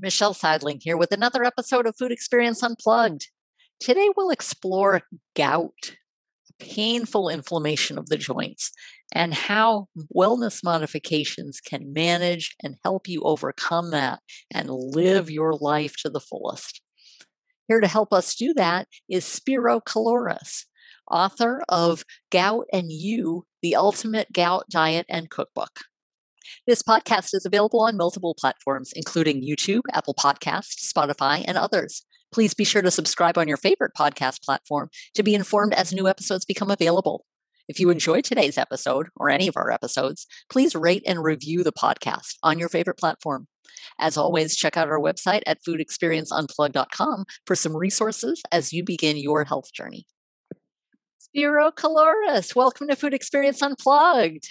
Michelle Seidling here with another episode of Food Experience Unplugged. Today we'll explore gout, painful inflammation of the joints, and how wellness modifications can manage and help you overcome that and live your life to the fullest. Here to help us do that is Spiro Koulouris, author of Gout and You, the Ultimate Gout Diet and Cookbook. This podcast is available on multiple platforms, including YouTube, Apple Podcasts, Spotify, and others. Please be sure to subscribe on your favorite podcast platform to be informed as new episodes become available. If you enjoyed today's episode or any of our episodes, please rate and review the podcast on your favorite platform. As always, check out our website at foodexperienceunplug.com for some resources as you begin your health journey. Spiro Koulouris, welcome to Food Experience Unplugged.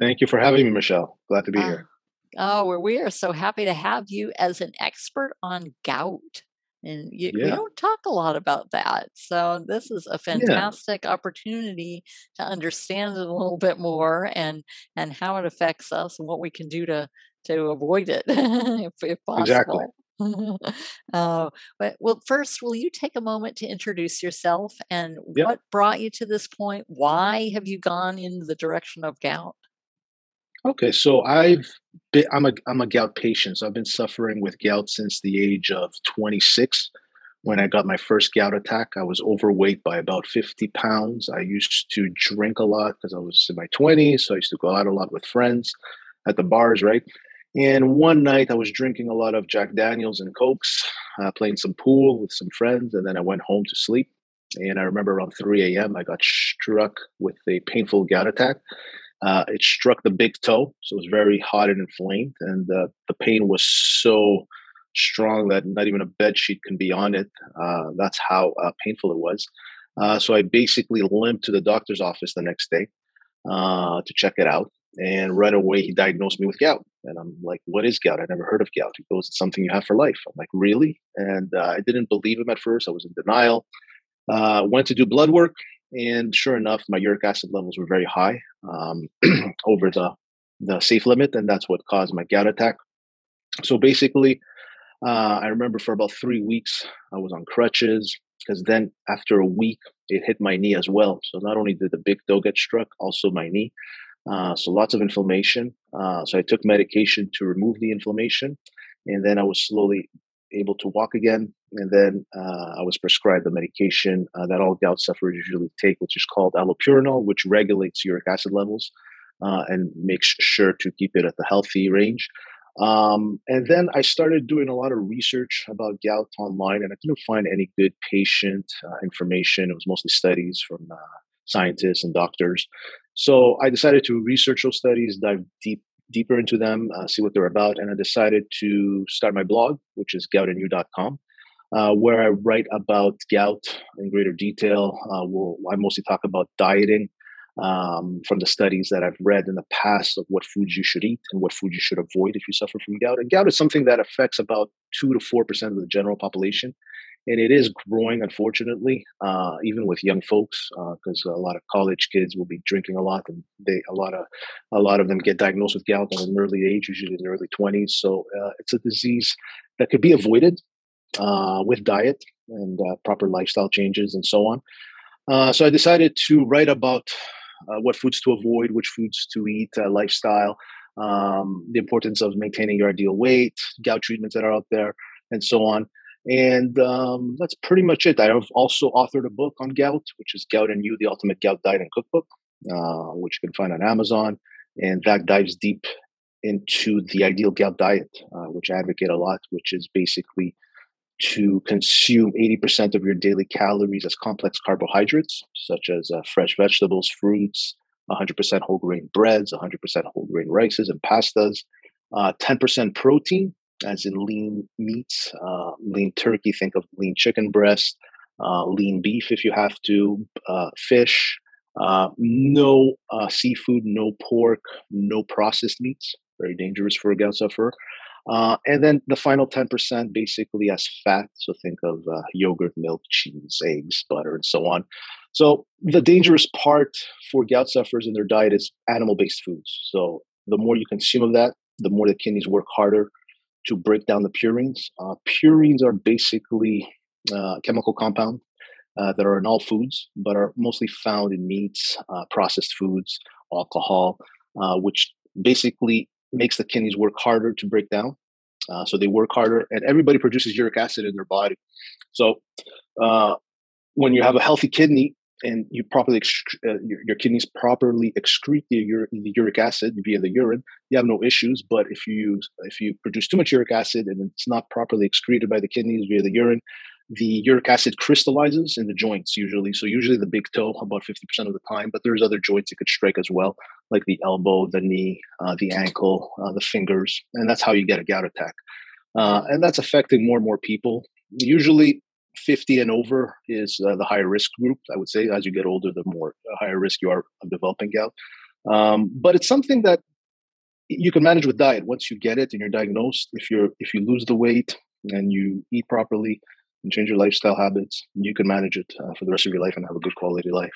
Thank you for having me, Michelle. Glad to be uh, here. Oh, well, we are so happy to have you as an expert on gout. And you, yeah. we don't talk a lot about that. So, this is a fantastic yeah. opportunity to understand it a little bit more and, and how it affects us and what we can do to, to avoid it if, if possible. Exactly. uh, but, well, first, will you take a moment to introduce yourself and yep. what brought you to this point? Why have you gone in the direction of gout? Okay, so I've been, I'm a I'm a gout patient. So I've been suffering with gout since the age of 26. When I got my first gout attack, I was overweight by about 50 pounds. I used to drink a lot because I was in my 20s, so I used to go out a lot with friends at the bars, right? And one night I was drinking a lot of Jack Daniels and Cokes, uh, playing some pool with some friends, and then I went home to sleep. And I remember around 3 a.m. I got struck with a painful gout attack. Uh, it struck the big toe, so it was very hot and inflamed, and uh, the pain was so strong that not even a bed sheet can be on it. Uh, that's how uh, painful it was. Uh, so I basically limped to the doctor's office the next day uh, to check it out, and right away he diagnosed me with gout. And I'm like, "What is gout? I never heard of gout." He goes, "It's something you have for life." I'm like, "Really?" And I didn't believe him at first. I was in denial. went to do blood work and sure enough, my uric acid levels were very high um, over the the safe limit, and that's what caused my gout attack. So basically, uh, I remember for about three weeks I was on crutches because then after a week it hit my knee as well. So not only did the big toe get struck, also my knee. Uh, so lots of inflammation. Uh, so I took medication to remove the inflammation, and then I was slowly able to walk again. And then uh, I was prescribed the medication uh, that all gout sufferers usually take, which is called allopurinol, which regulates uric acid levels uh, and makes sure to keep it at the healthy range. Um, and then I started doing a lot of research about gout online, and I couldn't find any good patient uh, information. It was mostly studies from uh, scientists and doctors. So I decided to research those studies, dive deep deeper into them, uh, see what they're about, and I decided to start my blog, which is goutandyou.com, uh, where I write about gout in greater detail. Uh, we'll, I mostly talk about dieting um, from the studies that I've read in the past of what foods you should eat and what foods you should avoid if you suffer from gout. And gout is something that affects about 2 to 4% of the general population and it is growing unfortunately uh, even with young folks because uh, a lot of college kids will be drinking a lot and they a lot of a lot of them get diagnosed with gout at an early age usually in the early 20s so uh, it's a disease that could be avoided uh, with diet and uh, proper lifestyle changes and so on. Uh, so i decided to write about what foods to avoid which foods to eat lifestyle um, the importance of maintaining your ideal weight gout treatments that are out there and so on and um, that's pretty much it. I have also authored a book on gout, which is Gout and You, the Ultimate Gout Diet and Cookbook, uh, which you can find on Amazon. And that dives deep into the ideal gout diet, uh, which I advocate a lot, which is basically to consume 80% of your daily calories as complex carbohydrates, such as uh, fresh vegetables, fruits, 100% whole grain breads, 100% whole grain rices and pastas, 10% uh, protein, as in lean meats, uh, lean turkey, think of lean chicken breast, uh, lean beef if you have to, uh, fish, uh, no uh, seafood, no pork, no processed meats, very dangerous for a gout sufferer. Uh, and then the final 10% basically as fat. So think of yogurt, milk, cheese, eggs, butter, and so on. So the dangerous part for gout sufferers in their diet is animal based foods. So the more you consume of that, the more the kidneys work harder to break down the purines. Uh, purines are basically uh, chemical compound uh, that are in all foods, but are mostly found in meats, uh, processed foods, alcohol, uh, which basically makes the kidneys work harder to break down. Uh, so they work harder, and everybody produces uric acid in their body. So when you have a healthy kidney, and you properly uh, your, your, kidneys properly excrete the, ur- the, uric acid via the urine, you have no issues. But if you use, if you produce too much uric acid and it's not properly excreted by the kidneys via the urine, the uric acid crystallizes in the joints usually. So usually the big toe about 50% of the time, but there's other joints it could strike as well, like the elbow, the knee, uh, the ankle, uh, the fingers, and that's how you get a gout attack. Uh, and that's affecting more and more people. Usually 50 and over is uh, the higher risk group. I would say as you get older, the more uh, higher risk you are of developing gout. Um, but it's something that you can manage with diet. Once you get it and you're diagnosed, if you're if you lose the weight and you eat properly and change your lifestyle habits, you can manage it uh, for the rest of your life and have a good quality life.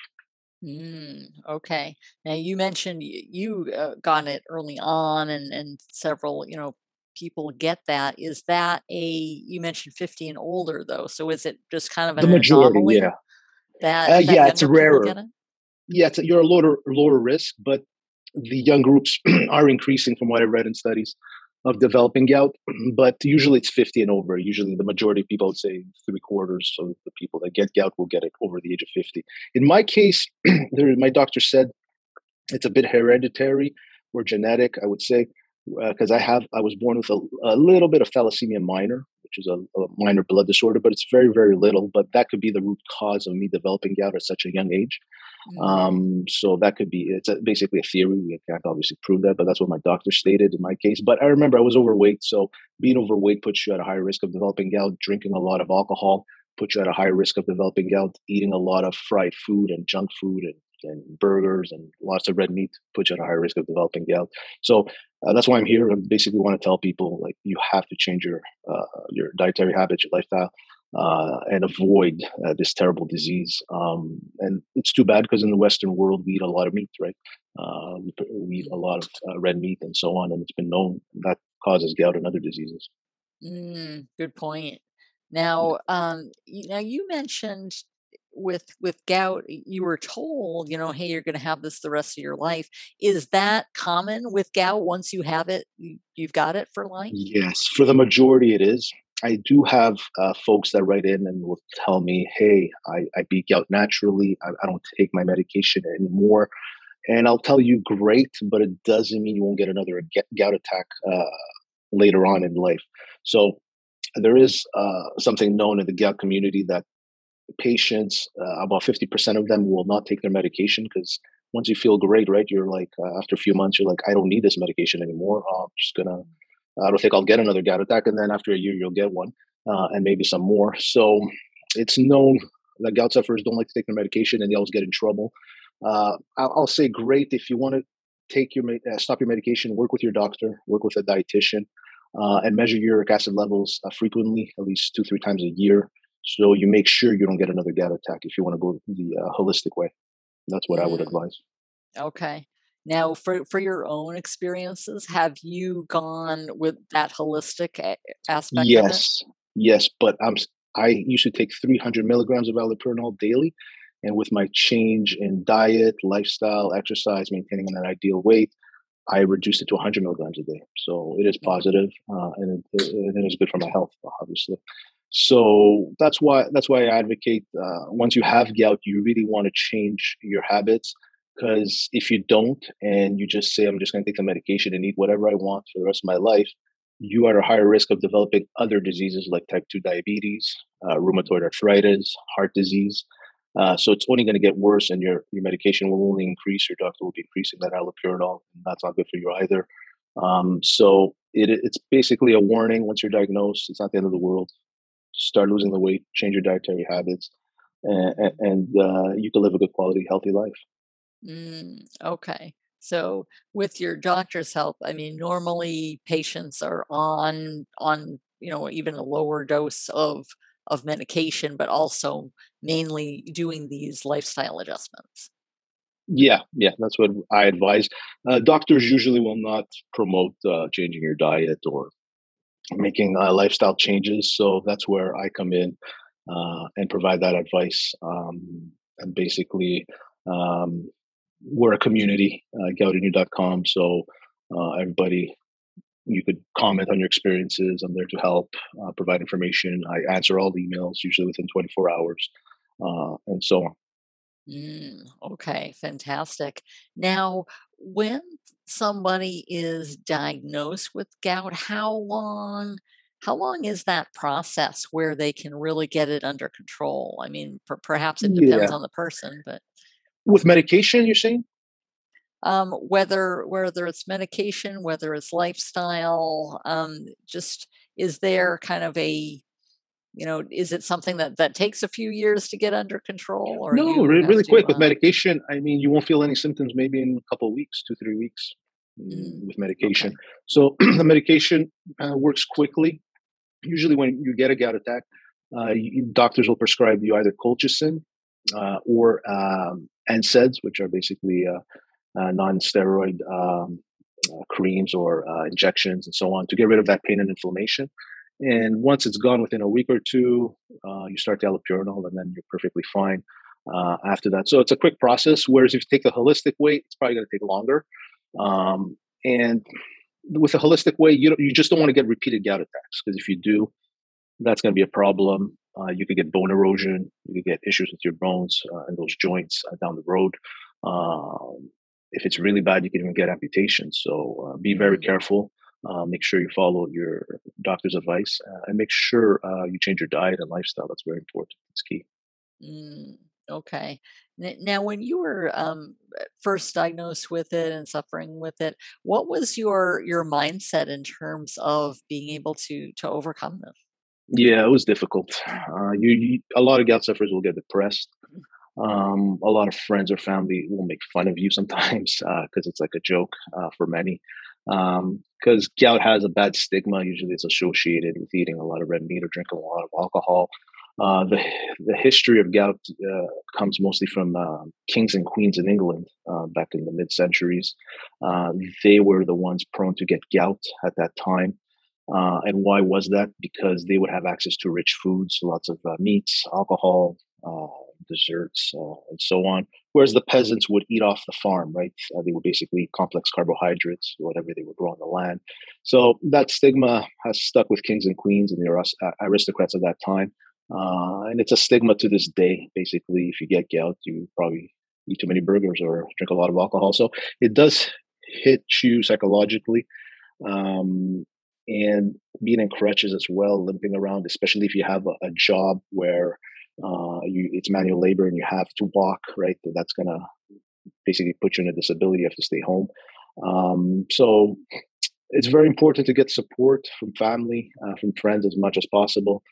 Mm, okay. Now you mentioned you uh, got it early on, and and several you know people get that. Is that a you mentioned 50 and older though? So is it just kind of an the majority? Anomaly yeah, that, uh, that yeah, it's rarer. It? Yeah, it's a, you're a lower lower risk, but the young groups are increasing from what I read in studies of developing gout. But usually it's 50 and over. Usually the majority of people, I would say three quarters of the people that get gout will get it over the age of 50. In my case, there, my doctor said it's a bit hereditary or genetic, I would say because uh, I have I was born with a, a, little bit of thalassemia minor, which is a, a, minor blood disorder, but it's very very little. But that could be the root cause of me developing gout at such a young age. Mm-hmm. Um, so that could be it's a, basically a theory. We can't obviously prove that, but that's what my doctor stated in my case. But I remember I was overweight, so being overweight puts you at a higher risk of developing gout. Drinking a lot of alcohol puts you at a higher risk of developing gout. Eating a lot of fried food and junk food and and burgers and lots of red meat puts you at a higher risk of developing gout. So uh, that's why I'm here. I basically want to tell people like you have to change your uh, your dietary habits, your lifestyle, uh, and avoid uh, this terrible disease. Um, and it's too bad because in the Western world we eat a lot of meat, right? Uh, we, we, eat a lot of uh, red meat and so on, and it's been known that causes gout and other diseases. Mm, good point. Now, um, now you mentioned with with gout you were told you know hey you're going to have this the rest of your life. Is that common with gout once you have it you've got it for life? Yes for the majority it is. I do have uh, folks that write in and will tell me hey i, I beat gout naturally I, I don't take my medication anymore. And i'll tell you great but it doesn't mean you won't get another gout attack uh, later on in life. So there is uh, something known in the gout community that patients, uh, about 50% of them will not take their medication because once you feel great, right, you're like, uh, after a few months, you're like, I don't need this medication anymore. I'm just going to, I don't think I'll get another gout attack. And then after a year, you'll get one uh, and maybe some more. So it's known that gout sufferers don't like to take their medication and they always get in trouble. Uh, I'll, I'll, say, great if you want to take your uh, stop your medication, work with your doctor, work with a dietitian, uh, and measure uric acid levels frequently, at least two, three times a year. So you make sure you don't get another gout attack if you want to go the uh, holistic way. That's what. I would mm. advise. Okay. Now, for for your own experiences, have you gone with that holistic aspect? Yes, yes. But I'm I used to take 300 milligrams of allopurinol daily, and with my change in diet, lifestyle, exercise, maintaining an ideal weight, I reduced it to 100 milligrams a day. So it is mm. positive, uh, and it, it is good for my health, obviously. So that's why that's why I advocate. Uh, once you have gout, you really want to change your habits because if you don't, and you just say I'm just going to take the medication and eat whatever I want for the rest of my life, you are at a higher risk of developing other diseases like type two diabetes, uh, rheumatoid arthritis, heart disease. Uh, so it's only going to get worse, and your your medication will only increase. Your doctor will be increasing that allopurinol, and that's not good for you either. Um, so it, it's basically a warning. Once you're diagnosed, it's not the end of the world start losing the weight, change your dietary habits, and, and uh, you can live a good quality, healthy life. Mm, okay. So with your doctor's help, I mean, normally patients are on on you know even a lower dose of of medication, but also mainly doing these lifestyle adjustments. Yeah, yeah, that's what I advise. Uh, doctors usually will not promote uh, changing your diet or making uh, lifestyle changes. So that's where I come in uh, and provide that advice. Um, and basically, um, we're a community, uh, goutandyou.com. So uh, everybody, you could comment on your experiences. I'm there to help, uh, provide information. I answer all the emails, usually within 24 hours, uh, and so on. Mm, okay, fantastic. Now, when somebody is diagnosed with gout, how long how long is that process where they can really get it under control? I mean, per- perhaps it depends Yeah. on the person, but With medication, you're saying? um, whether whether it's medication, whether it's lifestyle, um, just is there kind of a you know, is it something that that takes a few years to get under control, or No, you re- have really to? quick. With Uh, medication, I mean, you won't feel any symptoms maybe in a couple of weeks, two, three weeks mm, mm, with medication. okay. So the medication uh, works quickly. Usually, when you get a gout attack, uh, you, doctors will prescribe you either colchicine uh, or um, NSAIDs, which are basically uh, uh, non-steroid um, uh, creams or uh, injections and so on to get rid of that pain and inflammation. And once it's gone within a week or two, uh, you start the allopurinol, and then you're perfectly fine uh, after that. So it's a quick process. Whereas if you take the holistic way, it's probably going to take longer. Um, and with a holistic way, you you just don't want to get repeated gout attacks because if you do, that's going to be a problem. Uh, you could get bone erosion. You could get issues with your bones uh, and those joints uh, down the road. Um, if it's really bad, you can even get amputation. So uh, be very careful. Uh, make sure you follow your doctor's advice uh, and make sure uh, you change your diet and lifestyle. That's very important. It's key. mm, okay. Now, when you were um, uh, first diagnosed with it and suffering with it, what was your your mindset in terms of being able to to overcome this? Yeah, it was difficult. Uh, you, you, a lot of gout sufferers will get depressed. Um, a lot of friends or family will make fun of you sometimes because it's like a joke uh, for many. Because gout has a bad stigma. Usually, it's associated with eating a lot of red meat or drinking a lot of alcohol. Uh, the the history of gout uh, comes mostly from uh, kings and queens in England uh, back in the mid centuries. Uh, they were the ones prone to get gout at that time. Uh, and why was that? Because they would have access to rich foods, lots of uh, meats, alcohol, uh, desserts, uh, and so on. Whereas the peasants would eat off the farm, right? Uh, they would basically complex carbohydrates, whatever they would grow on the land. So that stigma has stuck with kings and queens and the aristocrats of that time. Uh, and it's a stigma to this day. Basically, if you get gout, you probably eat too many burgers or drink a lot of alcohol. So it does hit you psychologically um, and being in crutches as well, limping around, especially if you have a, a job where uh, you it's manual labor and you have to walk, right? That's gonna basically put you in a disability. You have to stay home. Um, so it's very important to get support from family, uh, from friends as much as possible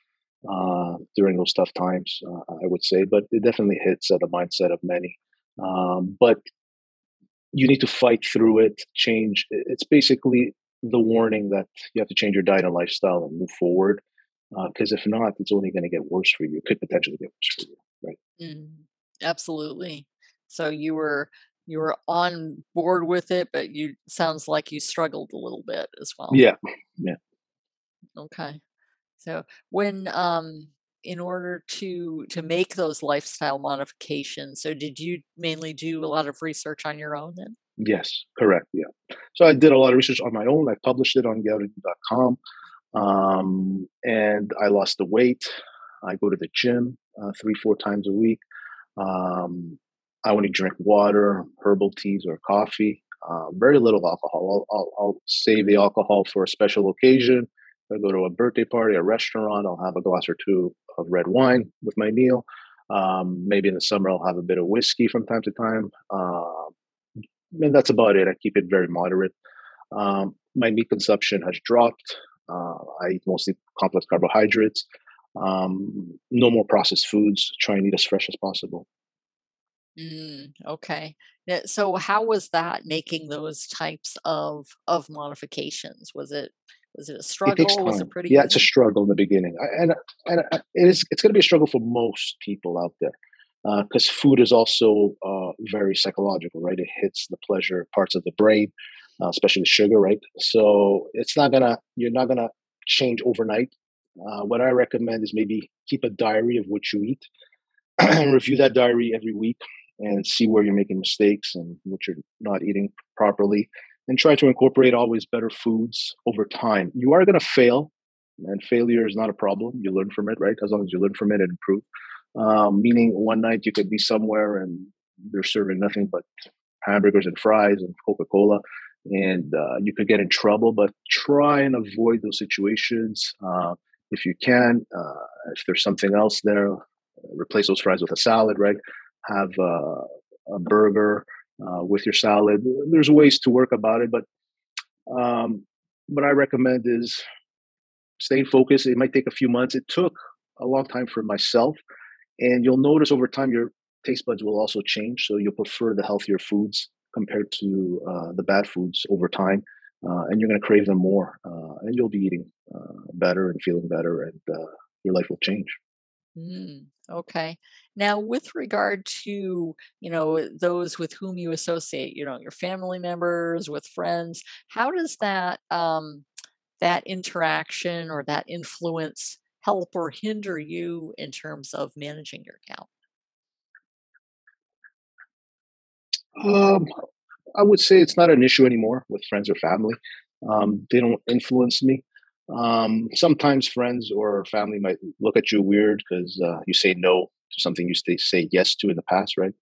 uh, during those tough times. Uh, I would say, but it definitely hits at the mindset of many. Um, but you need to fight through it, change. It's basically the warning that you have to change your diet and lifestyle and move forward. Because if not, it's only going to get worse for you. It could potentially get worse for you, right? Mm, absolutely. So you were you were on board with it, but you sounds like you struggled a little bit as well. Yeah, yeah. Okay. So when um in order to to make those lifestyle modifications, so did you mainly do a lot of research on your own then? Yes, correct. Yeah. So I did a lot of research on my own. I published it on Gouty.com. Um, and I lost the weight. I go to the gym uh, three, four times a week. Um, I only drink water, herbal teas, or coffee. Uh, very little alcohol. I'll, I'll, I'll save the alcohol for a special occasion. If I go to a birthday party, a restaurant, I'll have a glass or two of red wine with my meal. Um, maybe in the summer, I'll have a bit of whiskey from time to time. Uh, and that's about it. I keep it very moderate. Um, my meat consumption has dropped. Uh, I eat mostly complex carbohydrates. Um, no more processed foods. Try and eat as fresh as possible. Mm, okay. So how was that making those types of of modifications? Was it was it a It struggle? Was it pretty Yeah, it's a struggle in the beginning, and and it is. It's going to be a struggle for most people out there because food is also uh, very psychological, right? It hits the pleasure parts of the brain, uh, especially sugar, right? So it's not gonna. You're not gonna change overnight. Uh, what I recommend is maybe keep a diary of what you eat and review that diary every week and see where you're making mistakes and what you're not eating properly and try to incorporate always better foods over time. You are going to fail, and failure is not a problem. You learn from it, right? As long as you learn from it and improve. Um, meaning, one night you could be somewhere and they're serving nothing but hamburgers and fries and Coca Cola, and uh, you could get in trouble. But try and avoid those situations uh, if you can. Uh, if there's something else there, replace those fries with a salad, right? Have a burger uh, with your salad. There's ways to work about it, but um, what I recommend is staying focused. It might take a few months. It took a long time for myself, and you'll notice over time your taste buds will also change. So you'll prefer the healthier foods compared to uh, the bad foods over time, uh, and you're going to crave them more, uh, and you'll be eating uh, better and feeling better, and uh, your life will change. Mm, okay. Now, with regard to, you know, those with whom you associate, you know, your family members, with friends, how does that um, that interaction or that influence help or hinder you in terms of managing your gout? Um, I would say it's not an issue anymore with friends or family. Um, they don't influence me. Um, sometimes friends or family might look at you weird because uh, you say no to something you say, say yes to in the past, right?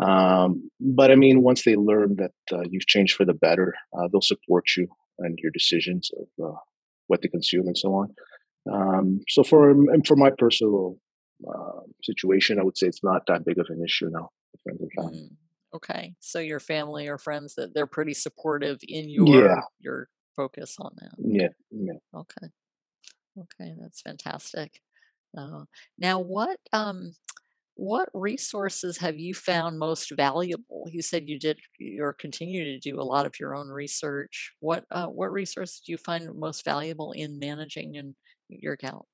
Um, but I mean, once they learn that uh, you've changed for the better, uh, they'll support you and your decisions of uh, what to consume and so on. Um, so for for my personal uh, situation, I would say it's not that big of an issue now. Friends and family. Mm, okay, so your family or friends that they're pretty supportive in your Yeah, your focus on that. yeah, yeah. Okay, okay, that's fantastic. Uh, now, what um, what resources have you found most valuable? You said you did or continue to do a lot of your own research. What uh, what resources do you find most valuable in managing and your gout?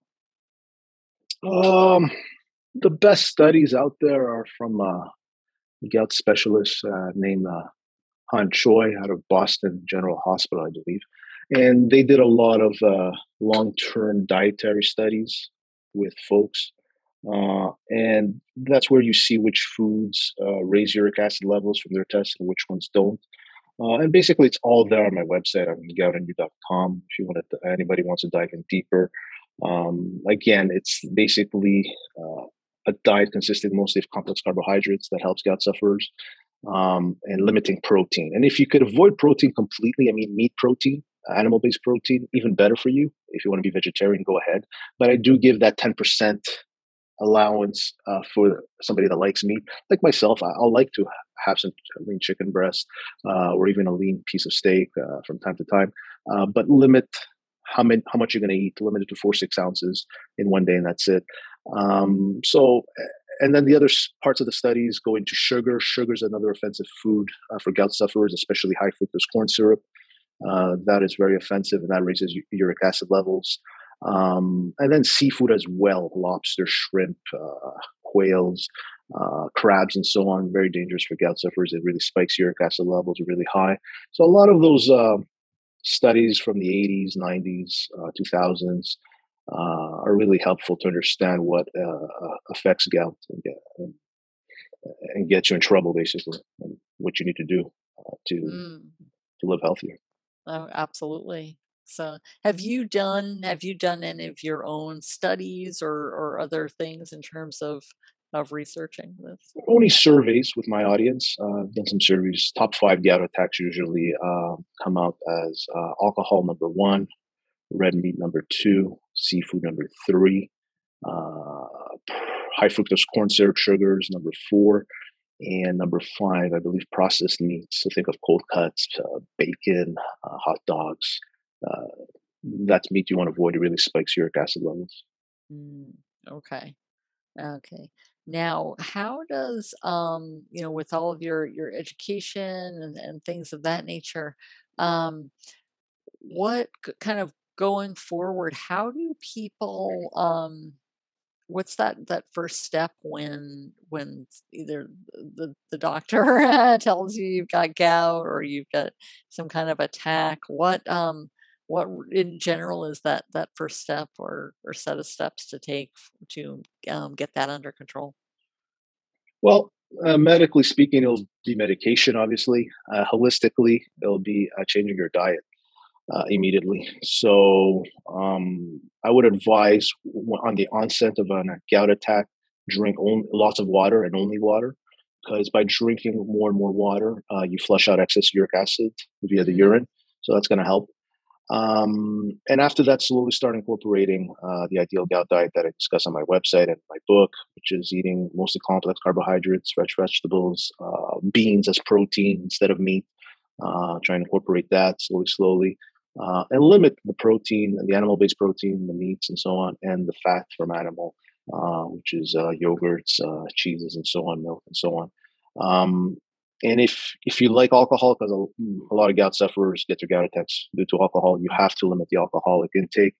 Um, the best studies out there are from uh, gout specialist uh, named uh, Hyon Choi out of Boston General Hospital, I believe. And they did a lot of uh, long term dietary studies with folks. Uh, and that's where you see which foods uh, raise uric acid levels from their tests and which ones don't. Uh, and basically, it's all there on my website on goutandyou.com if you want to, anybody wants to dive in deeper. Um, again, it's basically uh, a diet consisting mostly of complex carbohydrates that helps gout sufferers um, and limiting protein. And if you could avoid protein completely, I mean, meat protein, animal based protein, even better for you. If you want to be vegetarian, go ahead. But I do give that 10% allowance uh, for somebody that likes meat. Like myself, I, will like to have some lean chicken breast uh, or even a lean piece of steak uh, from time to time, uh, but limit how many how much you're going to eat. limited to four six ounces in one day, and that's it. Um, so. And then the other parts of the studies go into sugar. Sugar is another offensive food uh, for gout sufferers, especially high fructose corn syrup. Uh, that is very offensive and that raises uric acid levels. Um, and then seafood as well lobster, shrimp, uh, quails, uh, crabs, and so on. Very dangerous for gout sufferers. It really spikes uric acid levels really high. So a lot of those uh, studies from the 80s, 90s, 2000s uh, uh, are really helpful to understand what affects gout and, and, and, get you in trouble, basically, and what you need to do to mm. to live healthier. Oh, absolutely. So, have you done have you done any of your own studies or or other things in terms of of researching this? Only surveys with my audience. Uh, I've done some surveys. Top five gout attacks usually uh, come out as uh, alcohol number one, red meat number two, seafood number three, uh, high fructose corn syrup sugars number four, and number five, I believe, processed meats. So think of cold cuts, uh, bacon, uh, hot dogs. Uh, that's meat you want to avoid. It really spikes uric acid levels. Mm, okay. Okay. Now, how does um, you know, with all of your your education and, and things of that nature, um, what kind of going forward? How do people um, what's that that first step when when either the the doctor tells you you've got gout or you've got some kind of attack what um what in general is that that first step or or set of steps to take to um, get that under control? Well, uh, medically speaking, it'll be medication, obviously. Uh, holistically, it'll be uh, changing your diet uh, immediately. So um, I would advise on the onset of a gout attack, drink only, lots of water and only water. Because by drinking more and more water, uh, you flush out excess uric acid via the mm-hmm. urine. So that's going to help. Um, and after that, slowly start incorporating uh, the ideal gout diet that I discuss on my website and my book, which is eating mostly complex carbohydrates, fresh vegetables, uh, beans as protein instead of meat. Uh, trying to incorporate that slowly, slowly, uh, and limit the protein, the animal-based protein, the meats, and so on, and the fat from animal, uh, which is uh, yogurts, cheeses, and so on, milk, and so on. Um, and if if you like alcohol, because a, a, lot of gout sufferers get their gout attacks due to alcohol, you have to limit the alcoholic intake.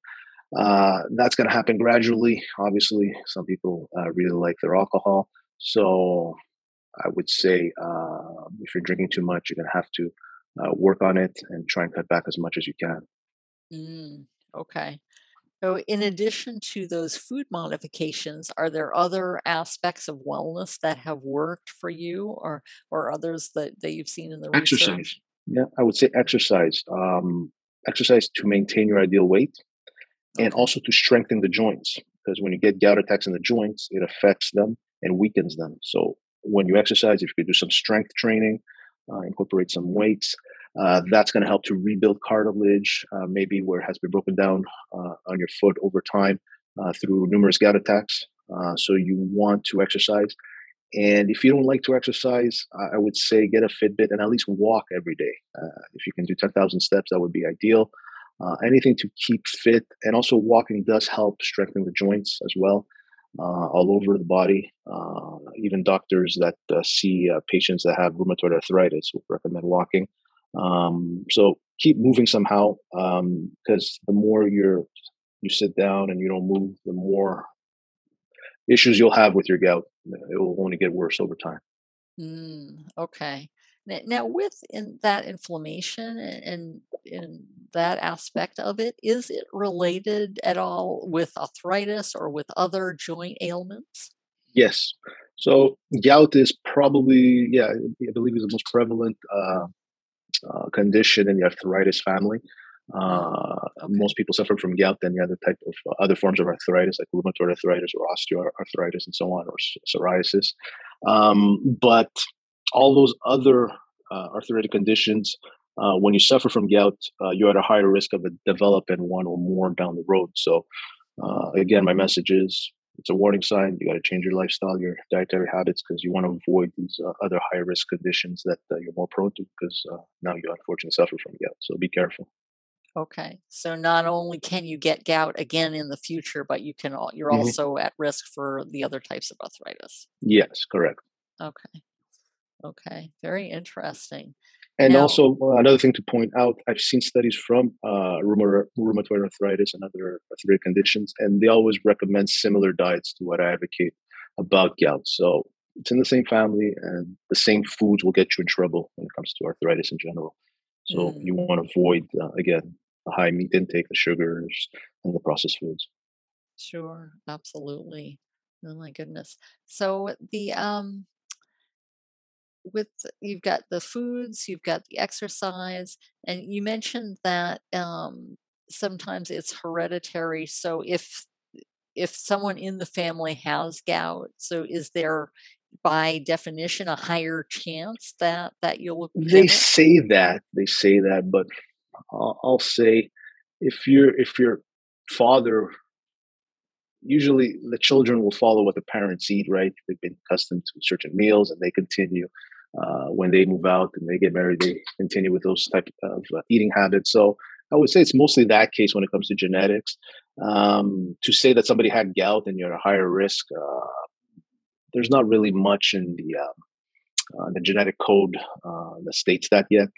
Uh, that's going to happen gradually. Obviously, some people uh, really like their alcohol, so I would say uh, if you're drinking too much, you're going to have to uh, work on it and try and cut back as much as you can. Mm, okay. So, in addition to those food modifications, are there other aspects of wellness that have worked for you, or or others that, that you've seen in the exercise? Research? Yeah, I would say exercise. Um, exercise to maintain your ideal weight, okay. and also to strengthen the joints. Because when you get gout attacks in the joints, it affects them and weakens them. So when you exercise, if you could do some strength training, uh, incorporate some weights, uh, that's going to help to rebuild cartilage, uh, maybe where it has been broken down uh, on your foot over time uh, through numerous gout attacks. Uh, so you want to exercise. And if you don't like to exercise, I would say get a Fitbit and at least walk every day. if you can do 10,000 steps, that would be ideal. anything to keep fit. And also, walking does help strengthen the joints as well. Uh, all over the body. Uh, even doctors that uh, see patients that have rheumatoid arthritis will recommend walking. Um, so keep moving somehow, because um, the more you're you sit down and you don't move, the more issues you'll have with your gout. It will only get worse over time. Mm, okay. Now, with in that inflammation and in that aspect of it, is it related at all with arthritis or with other joint ailments? Yes. So gout is probably, yeah, I believe is the most prevalent uh, uh, condition in the arthritis family. Oh, uh. Most people suffer from gout than the other type of uh, other forms of arthritis, like rheumatoid arthritis or osteoarthritis and so on, or psoriasis. Um, but all those other uh, arthritic conditions, uh, when you suffer from gout, uh, you're at a higher risk of developing one or more down the road. So, again, my message is it's a warning sign. You got to change your lifestyle, your dietary habits, because you want to avoid these uh, other high risk conditions that uh, you're more prone to. Because uh, now you unfortunately suffer from gout, so be careful. Okay, so not only can you get gout again in the future, but you can you're mm-hmm. also at risk for the other types of arthritis. Yes, correct. Okay, okay, very interesting. And now, also uh, another thing to point out, I've seen studies from uh, rheumatoid arthritis and other arthritic conditions, and they always recommend similar diets to what I advocate about gout. So it's in the same family, and the same foods will get you in trouble when it comes to arthritis in general. So mm. you want to avoid uh, again the high meat intake, the sugars, and the processed foods. Sure, absolutely. Oh my goodness. So the um with you've got the foods, you've got the exercise, and you mentioned that um, sometimes it's hereditary. So if if someone in the family has gout, so is there by definition a higher chance that that you'll they say that they say that but I'll, I'll say if your if your father usually the children will follow what the parents eat right they've been accustomed to certain meals and they continue uh, when they move out and they get married, they continue with those type of uh, eating habits. So I would say it's mostly that case when it comes to genetics. Um, to say that somebody had gout and you're at a higher risk, uh, there's not really much in the um, uh, the genetic code uh, that states that yet.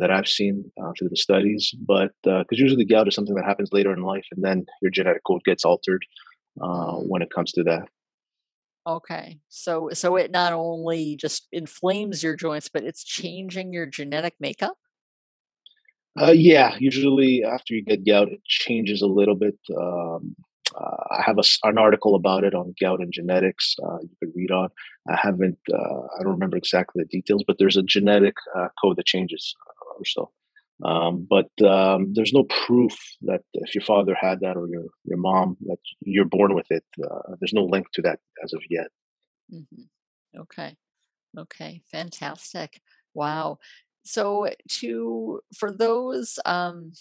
that I've seen through the studies, but because usually gout is something that happens later in life, and then your genetic code gets altered when it comes to that. Okay. So so it not only just inflames your joints, but it's changing your genetic makeup? Uh, yeah, usually after you get gout, it changes a little bit. Um, uh, I have a, an article about it on gout and genetics. Uh, you could read on. I haven't. Uh, I don't remember exactly the details, but there's a genetic uh, code that changes uh, or so. Um, but um, there's no proof that if your father had that or your your mom that you're born with it. there's no link to that as of yet. Mm-hmm. Okay. Okay. Fantastic. Wow. So to for those um,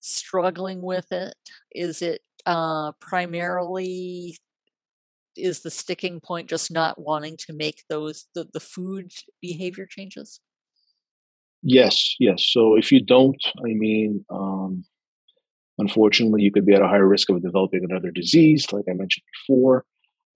struggling with it, is it uh, primarily is the sticking point just not wanting to make those the, the food behavior changes? Yes, yes. So if you don't, I mean, um, unfortunately, you could be at a higher risk of developing another disease, like I mentioned before.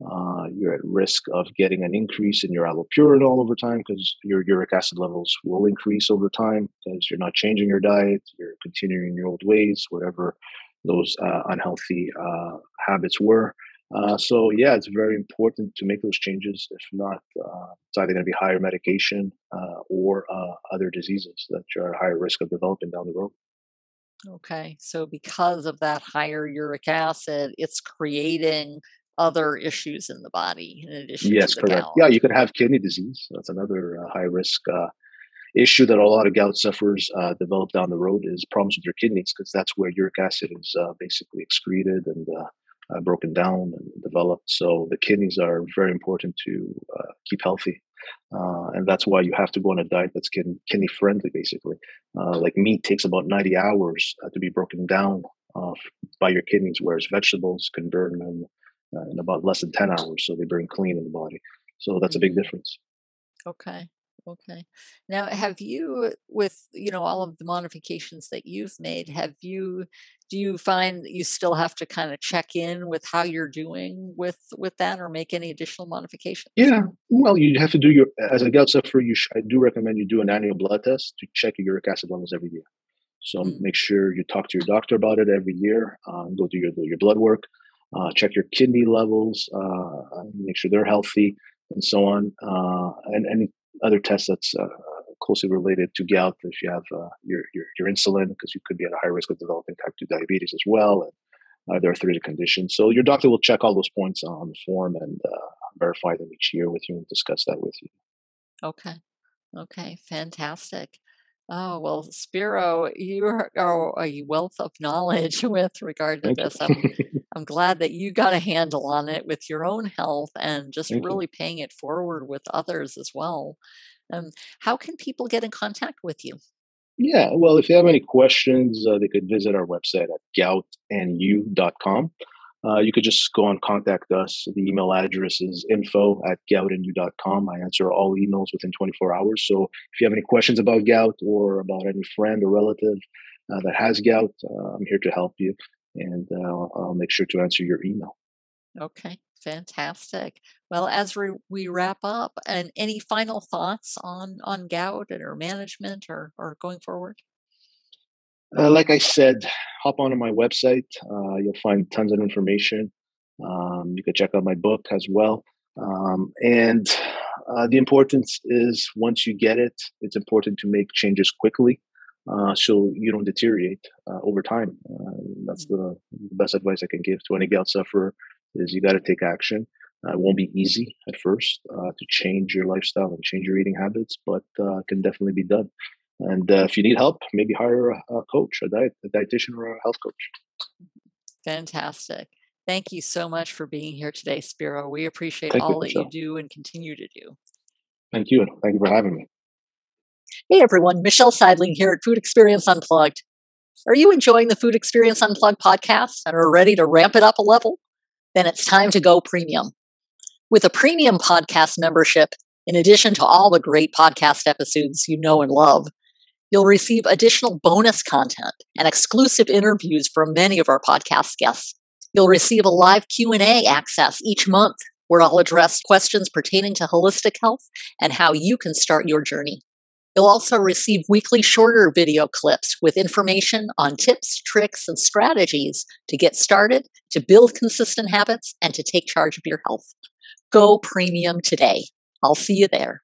Uh, you're at risk of getting an increase in your allopurinol over time because your uric acid levels will increase over time because you're not changing your diet, you're continuing your old ways, whatever those uh, unhealthy uh, habits were. Uh, so yeah, it's very important to make those changes. If not, uh, it's either going to be higher medication uh, or other diseases that you're at higher risk of developing down the road. Okay, so because of that higher uric acid, it's creating other issues in the body in addition yes, to correct. Gout. Yeah, you could have kidney disease. That's another uh, high risk uh, issue that a lot of gout sufferers uh, develop down the road is problems with your kidneys because that's where uric acid is uh, basically excreted and uh, uh, broken down and developed. So the kidneys are very important to keep healthy. and that's why you have to go on a diet that's kidney friendly, basically. like meat takes about 90 hours to be broken down by your kidneys, whereas vegetables can burn them uh, in about less than 10 hours. So they burn clean in the body. So that's a big mm-hmm. difference. Okay. Okay. Now, have you, with you know all of the modifications that you've made, have you, do you find that you still have to kind of check in with how you're doing with with that, or make any additional modifications? Yeah. Well, you have to do your as a gout sufferer. You sh- I do recommend you do an annual blood test to check your uric acid levels every year. So mm-hmm. make sure you talk to your doctor about it every year. Um, go do your do your blood work uh, check your kidney levels, uh, make sure they're healthy, and so on, uh, and any other tests that's uh, closely related to gout. If you have uh, your, your, your insulin, because you could be at a high risk of developing type two diabetes as well, and other arthritic conditions. So your doctor will check all those points on the form and verify them each year with you and discuss that with you. Okay. Okay. Fantastic. Oh, well, Spiro, you are, are a wealth of knowledge with regard to Thank this. I'm, I'm glad that you got a handle on it with your own health and just Thank really you. paying it forward with others as well. Um, how can people get in contact with you? Yeah, well, if you have any questions, uh, they could visit our website at goutandyou.com. Uh, you could just go and contact us. The email address is info at goutandyou.com. I answer all emails within 24 hours. So if you have any questions about gout or about any friend or relative uh, that has gout, uh, I'm here to help you and uh, I'll make sure to answer your email. Okay, fantastic. Well, as we, we wrap up, and any final thoughts on, on gout or management or, or going forward? Uh, like I said, hop onto my website. Uh, you'll find tons of information. Um, you can check out my book as well. Um, and uh, the importance is once you get it, it's important to make changes quickly uh, so you don't deteriorate uh, over time. Uh, that's mm. the, the, best advice I can give to any gout sufferer is you got to take action. it won't be easy at first to change your lifestyle and change your eating habits, but it can definitely be done. And uh, if you need help, maybe hire a, a coach, a, diet, a dietitian, or a health coach. Fantastic. Thank you so much for being here today, Spiro. We appreciate Thank all you, that Michelle. you do and continue to do. Thank you. Thank you for having me. Hey everyone, Michelle Seidling here at Food Experience Unplugged. Are you enjoying the Food Experience Unplugged podcast and are ready to ramp it up a level? Then it's time to go premium. With a premium podcast membership, in addition to all the great podcast episodes you know and love, You'll receive additional bonus content and exclusive interviews from many of our podcast guests. You'll receive a live Q&A access each month where I'll address questions pertaining to holistic health and how you can start your journey. You'll also receive weekly shorter video clips with information on tips, tricks, and strategies to get started, to build consistent habits, and to take charge of your health. Go premium today. I'll see you there.